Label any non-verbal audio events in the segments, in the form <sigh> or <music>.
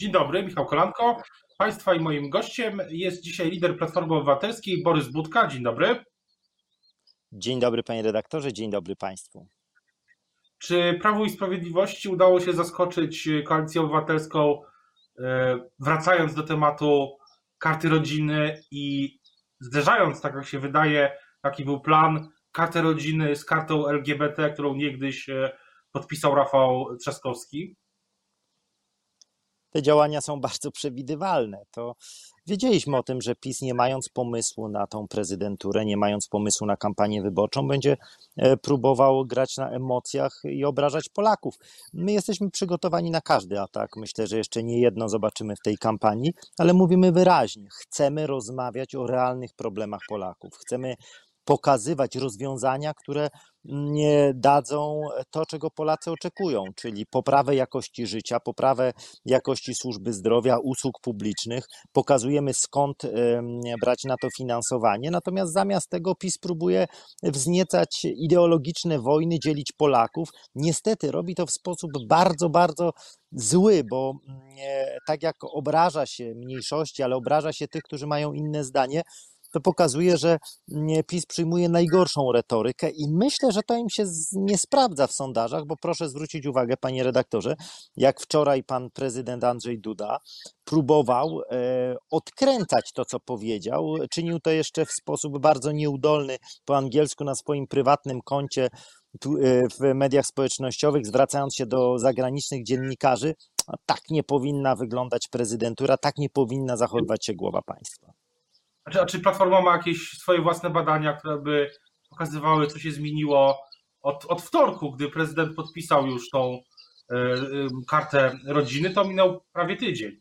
Dzień dobry, Michał Kolanko. Państwa i moim gościem jest dzisiaj lider Platformy Obywatelskiej Borys Budka. Dzień dobry. Dzień dobry panie redaktorze, dzień dobry państwu. Czy Prawu i Sprawiedliwości udało się zaskoczyć Koalicję Obywatelską, e, wracając do tematu karty rodziny i zderzając, tak jak się wydaje, jaki był plan, kartę rodziny z kartą LGBT, którą niegdyś e, podpisał Rafał Trzaskowski? Te działania są <laughs> bardzo przewidywalne. To wiedzieliśmy o tym, że PiS, nie mając pomysłu na tą prezydenturę, nie mając pomysłu na kampanię wyborczą, będzie e, próbował grać na emocjach i obrażać Polaków. My jesteśmy przygotowani na każdy atak. Myślę, że jeszcze nie jedno zobaczymy w tej kampanii, ale mówimy wyraźnie: chcemy rozmawiać o realnych problemach Polaków. Chcemy pokazywać rozwiązania, które dadzą to, czego Polacy oczekują, czyli poprawę jakości życia, poprawę jakości służby zdrowia, usług publicznych. Pokazujemy skąd brać na to finansowanie. Natomiast zamiast tego PiS próbuje wzniecać ideologiczne wojny, dzielić Polaków. Niestety robi to w sposób bardzo, bardzo zły, bo tak jak obraża się mniejszości, ale obraża się tych, którzy mają inne zdanie, to pokazuje, że PiS przyjmuje najgorszą retorykę i myślę, że to im się nie sprawdza w sondażach, bo proszę zwrócić uwagę, panie redaktorze, jak wczoraj pan prezydent Andrzej Duda próbował e, odkręcać to, co powiedział. Czynił to jeszcze w sposób bardzo nieudolny po angielsku na swoim prywatnym koncie e, w mediach społecznościowych, zwracając się do zagranicznych dziennikarzy. Tak nie powinna wyglądać prezydentura, tak nie powinna zachowywać się głowa państwa. Czy, czy Platforma ma jakieś swoje własne badania, które by pokazywały, co się zmieniło od, od wtorku, gdy prezydent podpisał już tą y, y, kartę rodziny, to minął prawie tydzień.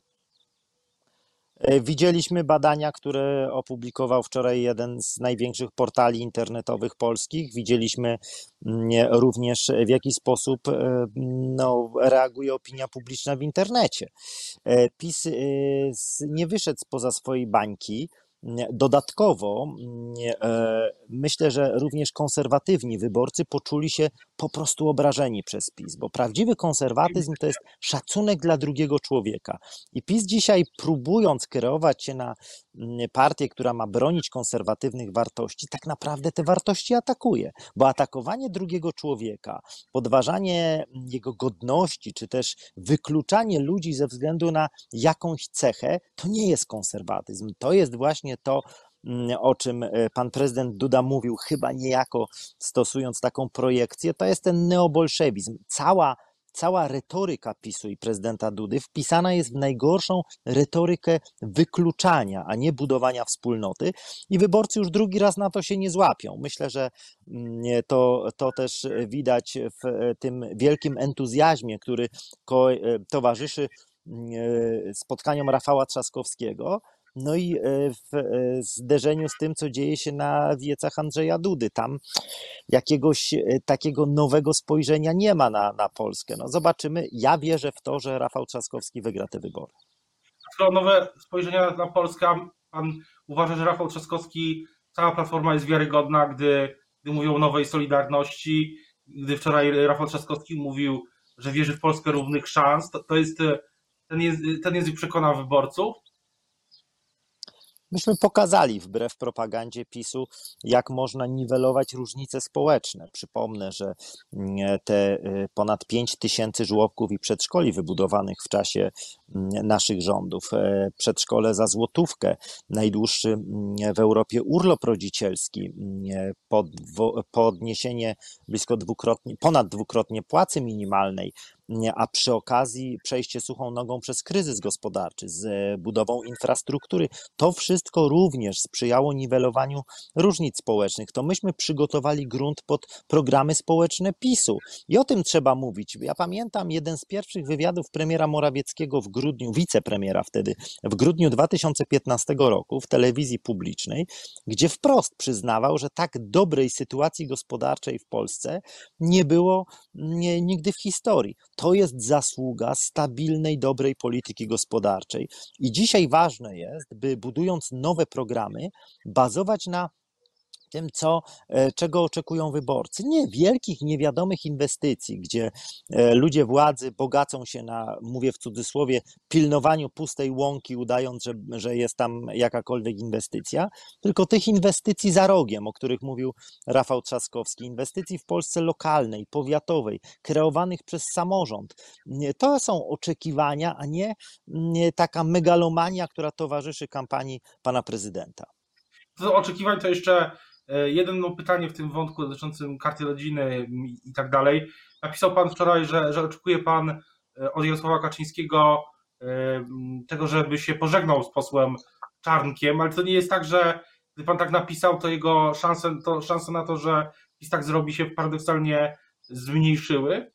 E, widzieliśmy badania, które opublikował wczoraj jeden z największych portali internetowych polskich. Widzieliśmy mm, również, w jaki sposób no, reaguje opinia publiczna w internecie. PiS nie wyszedł spoza swojej bańki. Dodatkowo e, myślę, że również konserwatywni wyborcy poczuli się po prostu obrażeni przez PiS, bo prawdziwy konserwatyzm to jest szacunek dla drugiego człowieka. I PiS dzisiaj, próbując kierować się na partię, która ma bronić konserwatywnych wartości, tak naprawdę te wartości atakuje, bo atakowanie drugiego człowieka, podważanie jego godności, czy też wykluczanie ludzi ze względu na jakąś cechę, to nie jest konserwatyzm. To jest właśnie to, Mm, o czym e, pan prezydent Duda mówił, chyba niejako stosując taką projekcję, to jest ten neobolszewizm. Cała cała retoryka PiSu i prezydenta Dudy wpisana jest w najgorszą retorykę wykluczania, a nie budowania wspólnoty. I wyborcy już drugi raz na to się nie złapią. Myślę, że mm, to, to też widać w e, tym wielkim entuzjazmie, który e, towarzyszy mm, spotkaniom Rafała Trzaskowskiego no i e, w e, zderzeniu z tym, co dzieje się na wiecach Andrzeja Dudy. Tam jakiegoś e, takiego nowego spojrzenia nie ma na, na Polskę. No zobaczymy. Ja wierzę w to, że Rafał Trzaskowski wygra te wybory. Skoro nowe spojrzenia na Polskę, pan uważa, że Rafał Trzaskowski, cała platforma jest wiarygodna, gdy, gdy mówią o nowej Solidarności, gdy wczoraj Rafał Trzaskowski mówił, że wierzy w Polskę równych szans, to, to jest ten, ten język przekona wyborców. Myśmy pokazali wbrew propagandzie PiSu, jak można niwelować różnice społeczne. Przypomnę, że mm, te y, ponad 5 tysięcy żłobków i przedszkoli wybudowanych w czasie mm, naszych rządów, e, przedszkole za złotówkę, najdłuższy mm, w Europie urlop rodzicielski, podniesienie blisko dwukrotnie, ponad dwukrotnie płacy minimalnej, a przy okazji przejście suchą nogą przez kryzys gospodarczy z e, budową infrastruktury. To wszystko również sprzyjało niwelowaniu różnic społecznych. To myśmy przygotowali grunt pod programy społeczne PiSu i o tym trzeba mówić. Ja pamiętam jeden z pierwszych wywiadów premiera Morawieckiego w grudniu, wicepremiera wtedy, w grudniu 2015 roku w telewizji publicznej, gdzie wprost przyznawał, że tak dobrej sytuacji gospodarczej w Polsce nie było nie, nigdy w historii. To jest zasługa stabilnej, dobrej polityki gospodarczej. I dzisiaj ważne jest, by budując nowe programy, bazować na tym, co, e, czego oczekują wyborcy. Nie wielkich, niewiadomych inwestycji, gdzie e, ludzie władzy bogacą się na, mówię w cudzysłowie, pilnowaniu pustej łąki, udając, że, że jest tam jakakolwiek inwestycja, tylko tych inwestycji za rogiem, o których mówił Rafał Trzaskowski, inwestycji w Polsce lokalnej, powiatowej, kreowanych przez samorząd. To są oczekiwania, a nie, nie taka megalomania, która towarzyszy kampanii pana prezydenta. Do oczekiwań, to jeszcze jedno pytanie w tym wątku dotyczącym karty rodziny i tak dalej. Napisał Pan wczoraj, że, że oczekuje Pan e, od Jarosława Kaczyńskiego e, tego, żeby się pożegnał z posłem Czarnkiem, ale to nie jest tak, że gdy Pan tak napisał, to jego szanse, to szanse na to, że PiS tak zrobi się paradoksalnie zmniejszyły?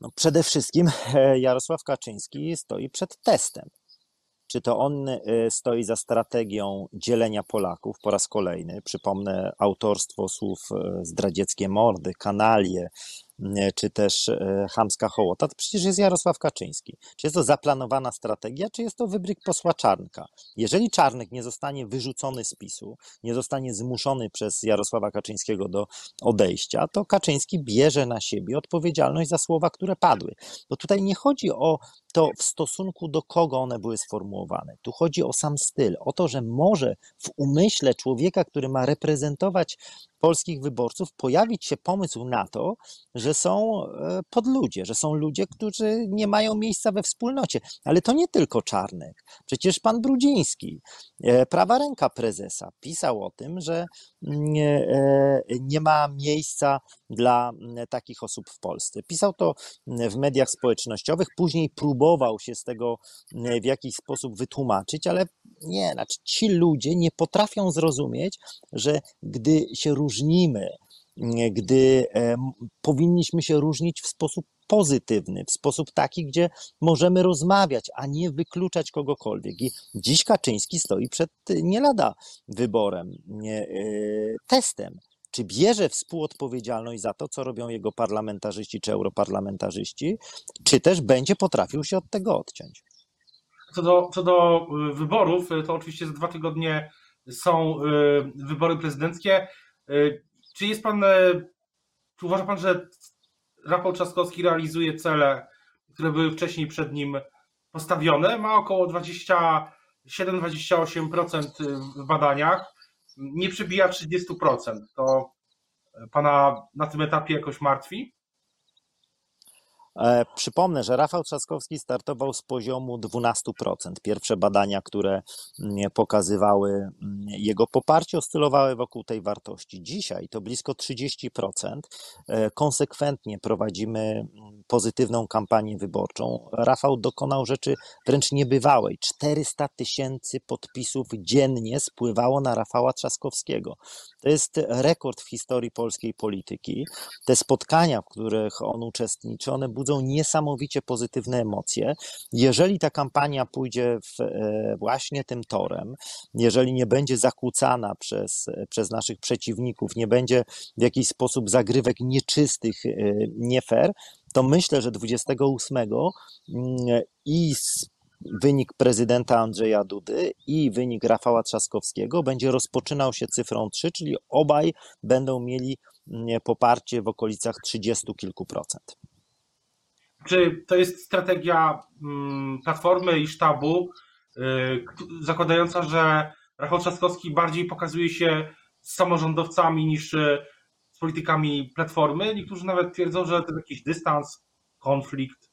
No przede wszystkim Jarosław Kaczyński stoi przed testem. Czy to on y, stoi za strategią dzielenia Polaków po raz kolejny? Przypomnę autorstwo słów y, zdradzieckie mordy, kanalie, czy też e, chamska hołota, to przecież jest Jarosław Kaczyński. Czy jest to zaplanowana strategia, czy jest to wybryk posła Czarnka? Jeżeli Czarnek nie zostanie wyrzucony z PiSu, nie zostanie zmuszony przez Jarosława Kaczyńskiego do odejścia, to Kaczyński bierze na siebie odpowiedzialność za słowa, które padły. Bo tutaj nie chodzi o to w stosunku do kogo one były sformułowane. Tu chodzi o sam styl, o to, że może w umyśle człowieka, który ma reprezentować polskich wyborców pojawić się pomysł na to, że są e, podludzie, że są ludzie, którzy nie mają miejsca we wspólnocie. Ale to nie tylko Czarnek. Przecież pan Brudziński, e, prawa ręka prezesa, pisał o tym, że nie, e, nie ma miejsca dla takich osób w Polsce. Pisał to w mediach społecznościowych, później próbował się z tego w jakiś sposób wytłumaczyć, ale nie, znaczy ci ludzie nie potrafią zrozumieć, że gdy się różnimy, gdy e, powinniśmy się różnić w sposób pozytywny, w sposób taki, gdzie możemy rozmawiać, a nie wykluczać kogokolwiek. I dziś Kaczyński stoi przed nie lada wyborem, nie, e, testem. Czy bierze współodpowiedzialność za to, co robią jego parlamentarzyści czy europarlamentarzyści, czy też będzie potrafił się od tego odciąć? Co do, co do y, wyborów, y, to oczywiście za dwa tygodnie są y, wybory prezydenckie. Czy jest pan, czy uważa pan, że Rafał Trzaskowski realizuje cele, które były wcześniej przed nim postawione? Ma około 27-28% w badaniach, nie przebija 30%. To pana na tym etapie jakoś martwi? E, przypomnę, że Rafał Trzaskowski startował z poziomu 12%. Pierwsze badania, które mm, pokazywały mm, jego poparcie, oscylowały wokół tej wartości. Dzisiaj to blisko 30%. E, konsekwentnie prowadzimy mm, pozytywną kampanię wyborczą. Rafał dokonał rzeczy wręcz niebywałej. 400 tysięcy podpisów dziennie spływało na Rafała Trzaskowskiego. To jest rekord w historii polskiej polityki. Te spotkania, w których on uczestniczy, one budzą niesamowicie pozytywne emocje. Jeżeli ta kampania pójdzie w, e, właśnie tym torem, jeżeli nie będzie zakłócana przez, przez naszych przeciwników, nie będzie w jakiś sposób zagrywek nieczystych, e, nie fair, to myślę, że 28 mm, i wynik prezydenta Andrzeja Dudy i wynik Rafała Trzaskowskiego będzie rozpoczynał się cyfrą 3, czyli obaj będą mieli mm, poparcie w okolicach 30 kilku procent. Czy to jest strategia mm, Platformy i sztabu y, zakładająca, że Rafał Trzaskowski bardziej pokazuje się z samorządowcami niż y, z politykami Platformy? Niektórzy nawet twierdzą, że to jest jakiś dystans, konflikt.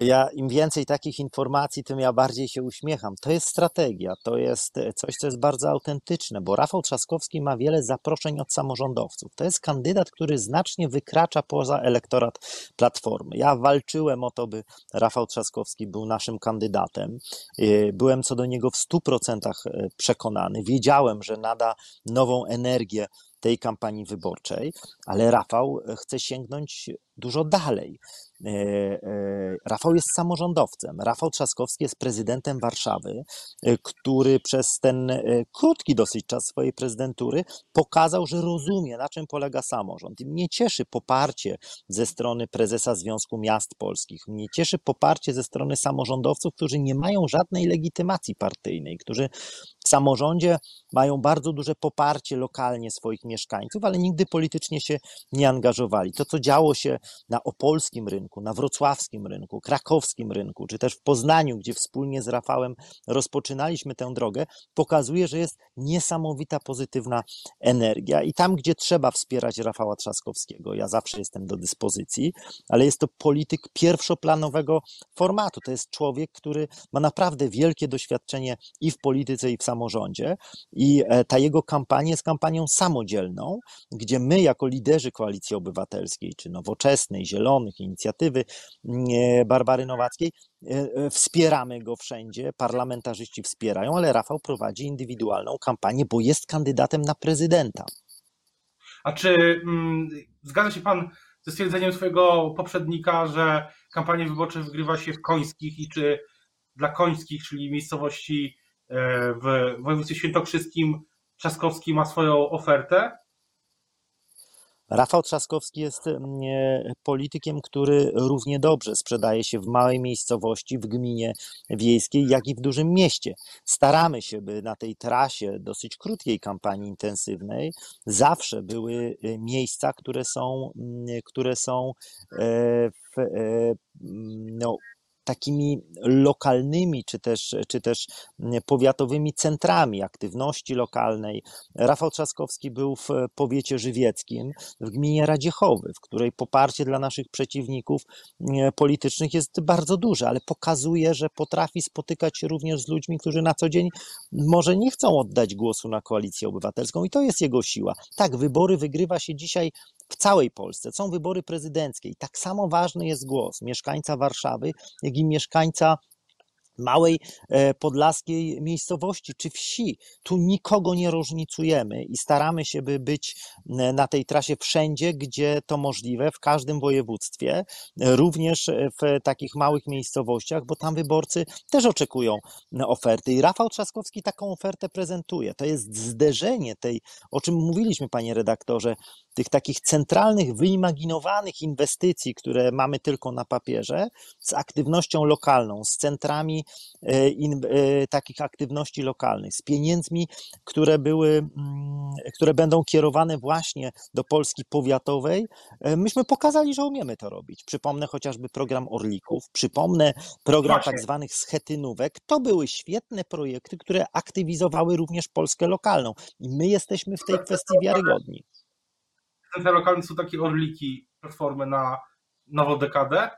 Ja im więcej takich informacji, tym ja bardziej się uśmiecham. To jest strategia, to jest e, coś, co jest bardzo autentyczne, bo Rafał Trzaskowski ma wiele zaproszeń od samorządowców. To jest kandydat, który znacznie wykracza poza elektorat Platformy. Ja walczyłem o to, by Rafał Trzaskowski był naszym kandydatem. E, byłem co do niego w 100% e, przekonany. Wiedziałem, że nada nową energię tej kampanii wyborczej, ale Rafał chce sięgnąć dużo dalej. E, e, Rafał jest samorządowcem. Rafał Trzaskowski jest prezydentem Warszawy, e, który przez ten krótki dosyć czas swojej prezydentury pokazał, że rozumie, na czym polega samorząd. I mnie cieszy poparcie ze strony prezesa Związku Miast Polskich. Mnie cieszy poparcie ze strony samorządowców, którzy nie mają żadnej legitymacji partyjnej, którzy w samorządzie mają bardzo duże poparcie lokalnie swoich mieszkańców, ale nigdy politycznie się nie angażowali. To, co działo się na opolskim rynku, na wrocławskim rynku, krakowskim rynku, czy też w Poznaniu, gdzie wspólnie z Rafałem rozpoczynaliśmy tę drogę, pokazuje, że jest niesamowita pozytywna energia. I tam, gdzie trzeba wspierać Rafała Trzaskowskiego, ja zawsze jestem do dyspozycji, ale jest to polityk pierwszoplanowego formatu. To jest człowiek, który ma naprawdę wielkie doświadczenie i w polityce, i w samorządzie. I e, ta jego kampania jest kampanią samodzielną, gdzie my, jako liderzy Koalicji Obywatelskiej, czy Nowoczesnej, Zielonych, Inicjatywy e, Barbary Nowackiej, e, wspieramy go wszędzie, parlamentarzyści wspierają, ale Rafał prowadzi indywidualną kampanię, bo jest kandydatem na prezydenta. A czy mm, zgadza się pan ze stwierdzeniem swojego poprzednika, że kampanie wyborcze wygrywa się w Końskich i czy dla Końskich, czyli miejscowości E, w województwie świętokrzyskim Trzaskowski ma swoją ofertę? Rafał Trzaskowski jest mm, politykiem, który równie dobrze sprzedaje się w małej miejscowości, w gminie wiejskiej, jak i w dużym mieście. Staramy się, by na tej trasie dosyć krótkiej kampanii intensywnej zawsze były e, miejsca, które są, mm, które są e, w, no, takimi lokalnymi, czy też, czy też powiatowymi centrami aktywności lokalnej. Rafał Trzaskowski był w powiecie żywieckim, w gminie Radziechowy, w której poparcie dla naszych przeciwników politycznych jest bardzo duże, ale pokazuje, że potrafi spotykać się również z ludźmi, którzy na co dzień może nie chcą oddać głosu na koalicję obywatelską i to jest jego siła. Tak, wybory wygrywa się dzisiaj w całej Polsce. Są wybory prezydenckie i tak samo ważny jest głos mieszkańca Warszawy, jak i mieszkańca małej e, podlaskiej miejscowości czy wsi. Tu nikogo nie różnicujemy i staramy się, by być e, na tej trasie wszędzie, gdzie to możliwe, w każdym województwie, e, również w takich małych miejscowościach, bo tam wyborcy też oczekują oferty. I Rafał Trzaskowski taką ofertę prezentuje. To jest zderzenie tej, o czym mówiliśmy, panie redaktorze, tych takich centralnych, wyimaginowanych inwestycji, które mamy tylko na papierze, z aktywnością lokalną, z centrami e, in, e, takich aktywności lokalnych, z pieniędzmi, które były, mm, które będą kierowane właśnie do Polski powiatowej. E, myśmy pokazali, że umiemy to robić. Przypomnę chociażby program Orlików, przypomnę program właśnie. tak zwanych schetynówek. To były świetne projekty, które aktywizowały również Polskę lokalną i my jesteśmy w tej kwestii wiarygodni centra lokalne są takie orliki platformy na nową dekadę?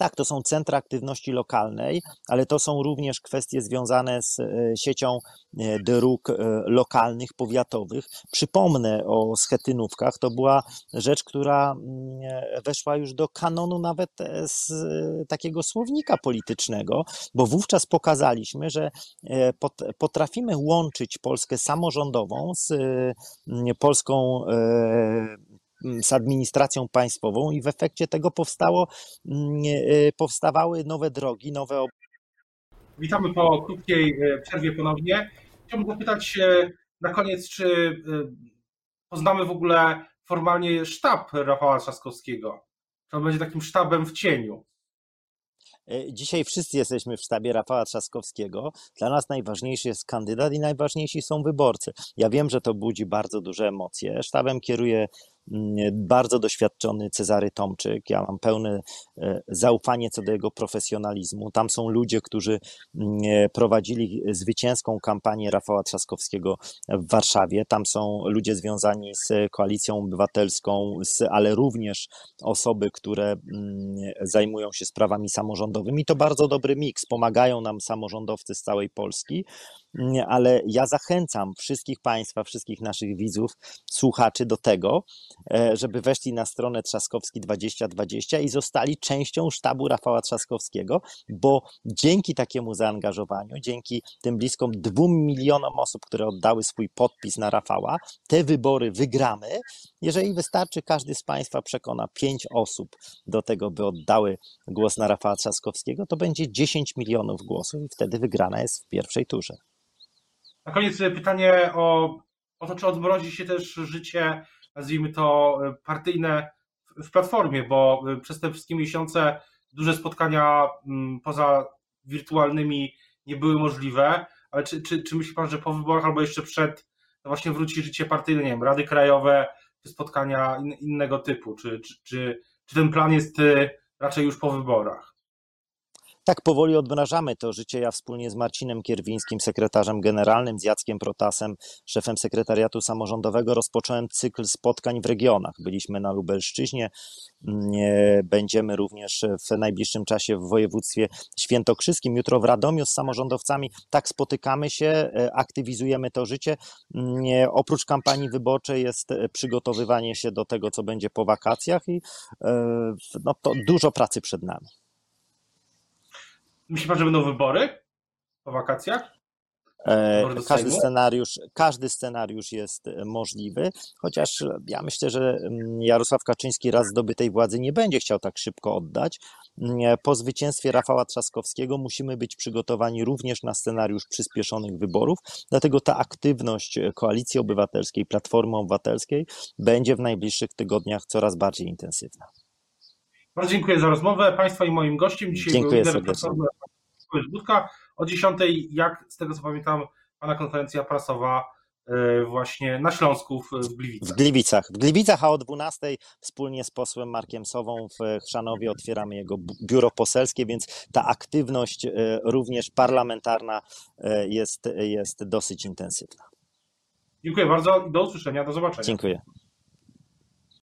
Tak, to są centra aktywności lokalnej, ale to są również kwestie związane z e, siecią e, dróg e, lokalnych, powiatowych. Przypomnę o schetynówkach. To była rzecz, która mm, weszła już do kanonu nawet z takiego słownika politycznego, bo wówczas pokazaliśmy, że potrafimy łączyć Polskę samorządową z Polską z administracją państwową i w efekcie tego powstało, mm, e, powstawały nowe drogi, nowe. Witamy po krótkiej e, przerwie ponownie. Chciałbym zapytać na koniec, czy e, poznamy w ogóle formalnie sztab Rafała Trzaskowskiego? Czy on będzie takim sztabem w cieniu? Dzisiaj wszyscy jesteśmy w sztabie Rafała Trzaskowskiego. Dla nas najważniejszy jest kandydat i najważniejsi są wyborcy. Ja wiem, że to budzi bardzo duże emocje. Sztabem kieruje Mm, bardzo doświadczony Cezary Tomczyk. Ja mam pełne e, zaufanie co do jego profesjonalizmu. Tam są ludzie, którzy mm, e, prowadzili zwycięską kampanię Rafała Trzaskowskiego w Warszawie. Tam są ludzie związani z Koalicją Obywatelską, ale również osoby, które mm, zajmują się sprawami samorządowymi. To bardzo dobry miks. Pomagają nam samorządowcy z całej Polski. Ale ja zachęcam wszystkich Państwa, wszystkich naszych widzów, słuchaczy do tego, e, żeby weszli na stronę Trzaskowski 2020 i zostali częścią sztabu Rafała Trzaskowskiego, bo dzięki takiemu zaangażowaniu, dzięki tym bliskom dwóm milionom osób, które oddały swój podpis na Rafała, te wybory wygramy, jeżeli wystarczy każdy z Państwa przekona pięć osób do tego, by oddały głos na Rafała Trzaskowskiego, to będzie 10 milionów głosów i wtedy wygrana jest w pierwszej turze. Na koniec e, pytanie o, o to, czy odmrozi się też życie, nazwijmy to e, partyjne w- Platformie, bo e, przez te wszystkie miesiące duże spotkania m, poza wirtualnymi nie były możliwe, ale czy, czy, czy myśli Pan, że po wyborach albo jeszcze przed no właśnie wróci życie partyjne, nie wiem, rady krajowe, czy spotkania in, innego typu, czy, czy, czy, czy ten plan jest raczej już po wyborach? Tak powoli odmrażamy to życie. Ja wspólnie z Marcinem Kierwińskim, sekretarzem generalnym, z Jackiem Protasem, szefem sekretariatu samorządowego, rozpocząłem cykl spotkań w regionach. Byliśmy na Lubelszczyźnie, będziemy również w najbliższym czasie w województwie świętokrzyskim, jutro w Radomiu z samorządowcami. Tak spotykamy się, e, aktywizujemy to życie. Oprócz kampanii wyborczej jest e, przygotowywanie się do tego, co będzie po wakacjach i e, no, to dużo pracy przed nami. Myśli Pan, że będą wybory po wakacjach? E, Wybory Każdy scenariusz, każdy scenariusz jest e, możliwy, chociaż ja myślę, że mm, Jarosław Kaczyński raz zdobytej władzy nie będzie chciał tak szybko oddać. Mm, Po zwycięstwie Rafała Trzaskowskiego musimy być przygotowani również na scenariusz przyspieszonych wyborów, dlatego ta aktywność e, Koalicji Obywatelskiej, Platformy Obywatelskiej będzie w najbliższych tygodniach coraz bardziej intensywna. Bardzo dziękuję za rozmowę. Państwa i moim gościem dzisiaj Dziękuję był Sławomir Budka. O 10, jak z tego co pamiętam, Pana konferencja prasowa e, właśnie na Śląsku w, w W Gliwicach. Gliwicach. W Gliwicach, a o 12 wspólnie z posłem Markiem Sową w Chrzanowie otwieramy jego biuro poselskie, więc ta aktywność e, również parlamentarna e, jest, jest dosyć intensywna. Dziękuję bardzo i do usłyszenia, do zobaczenia. Dziękuję.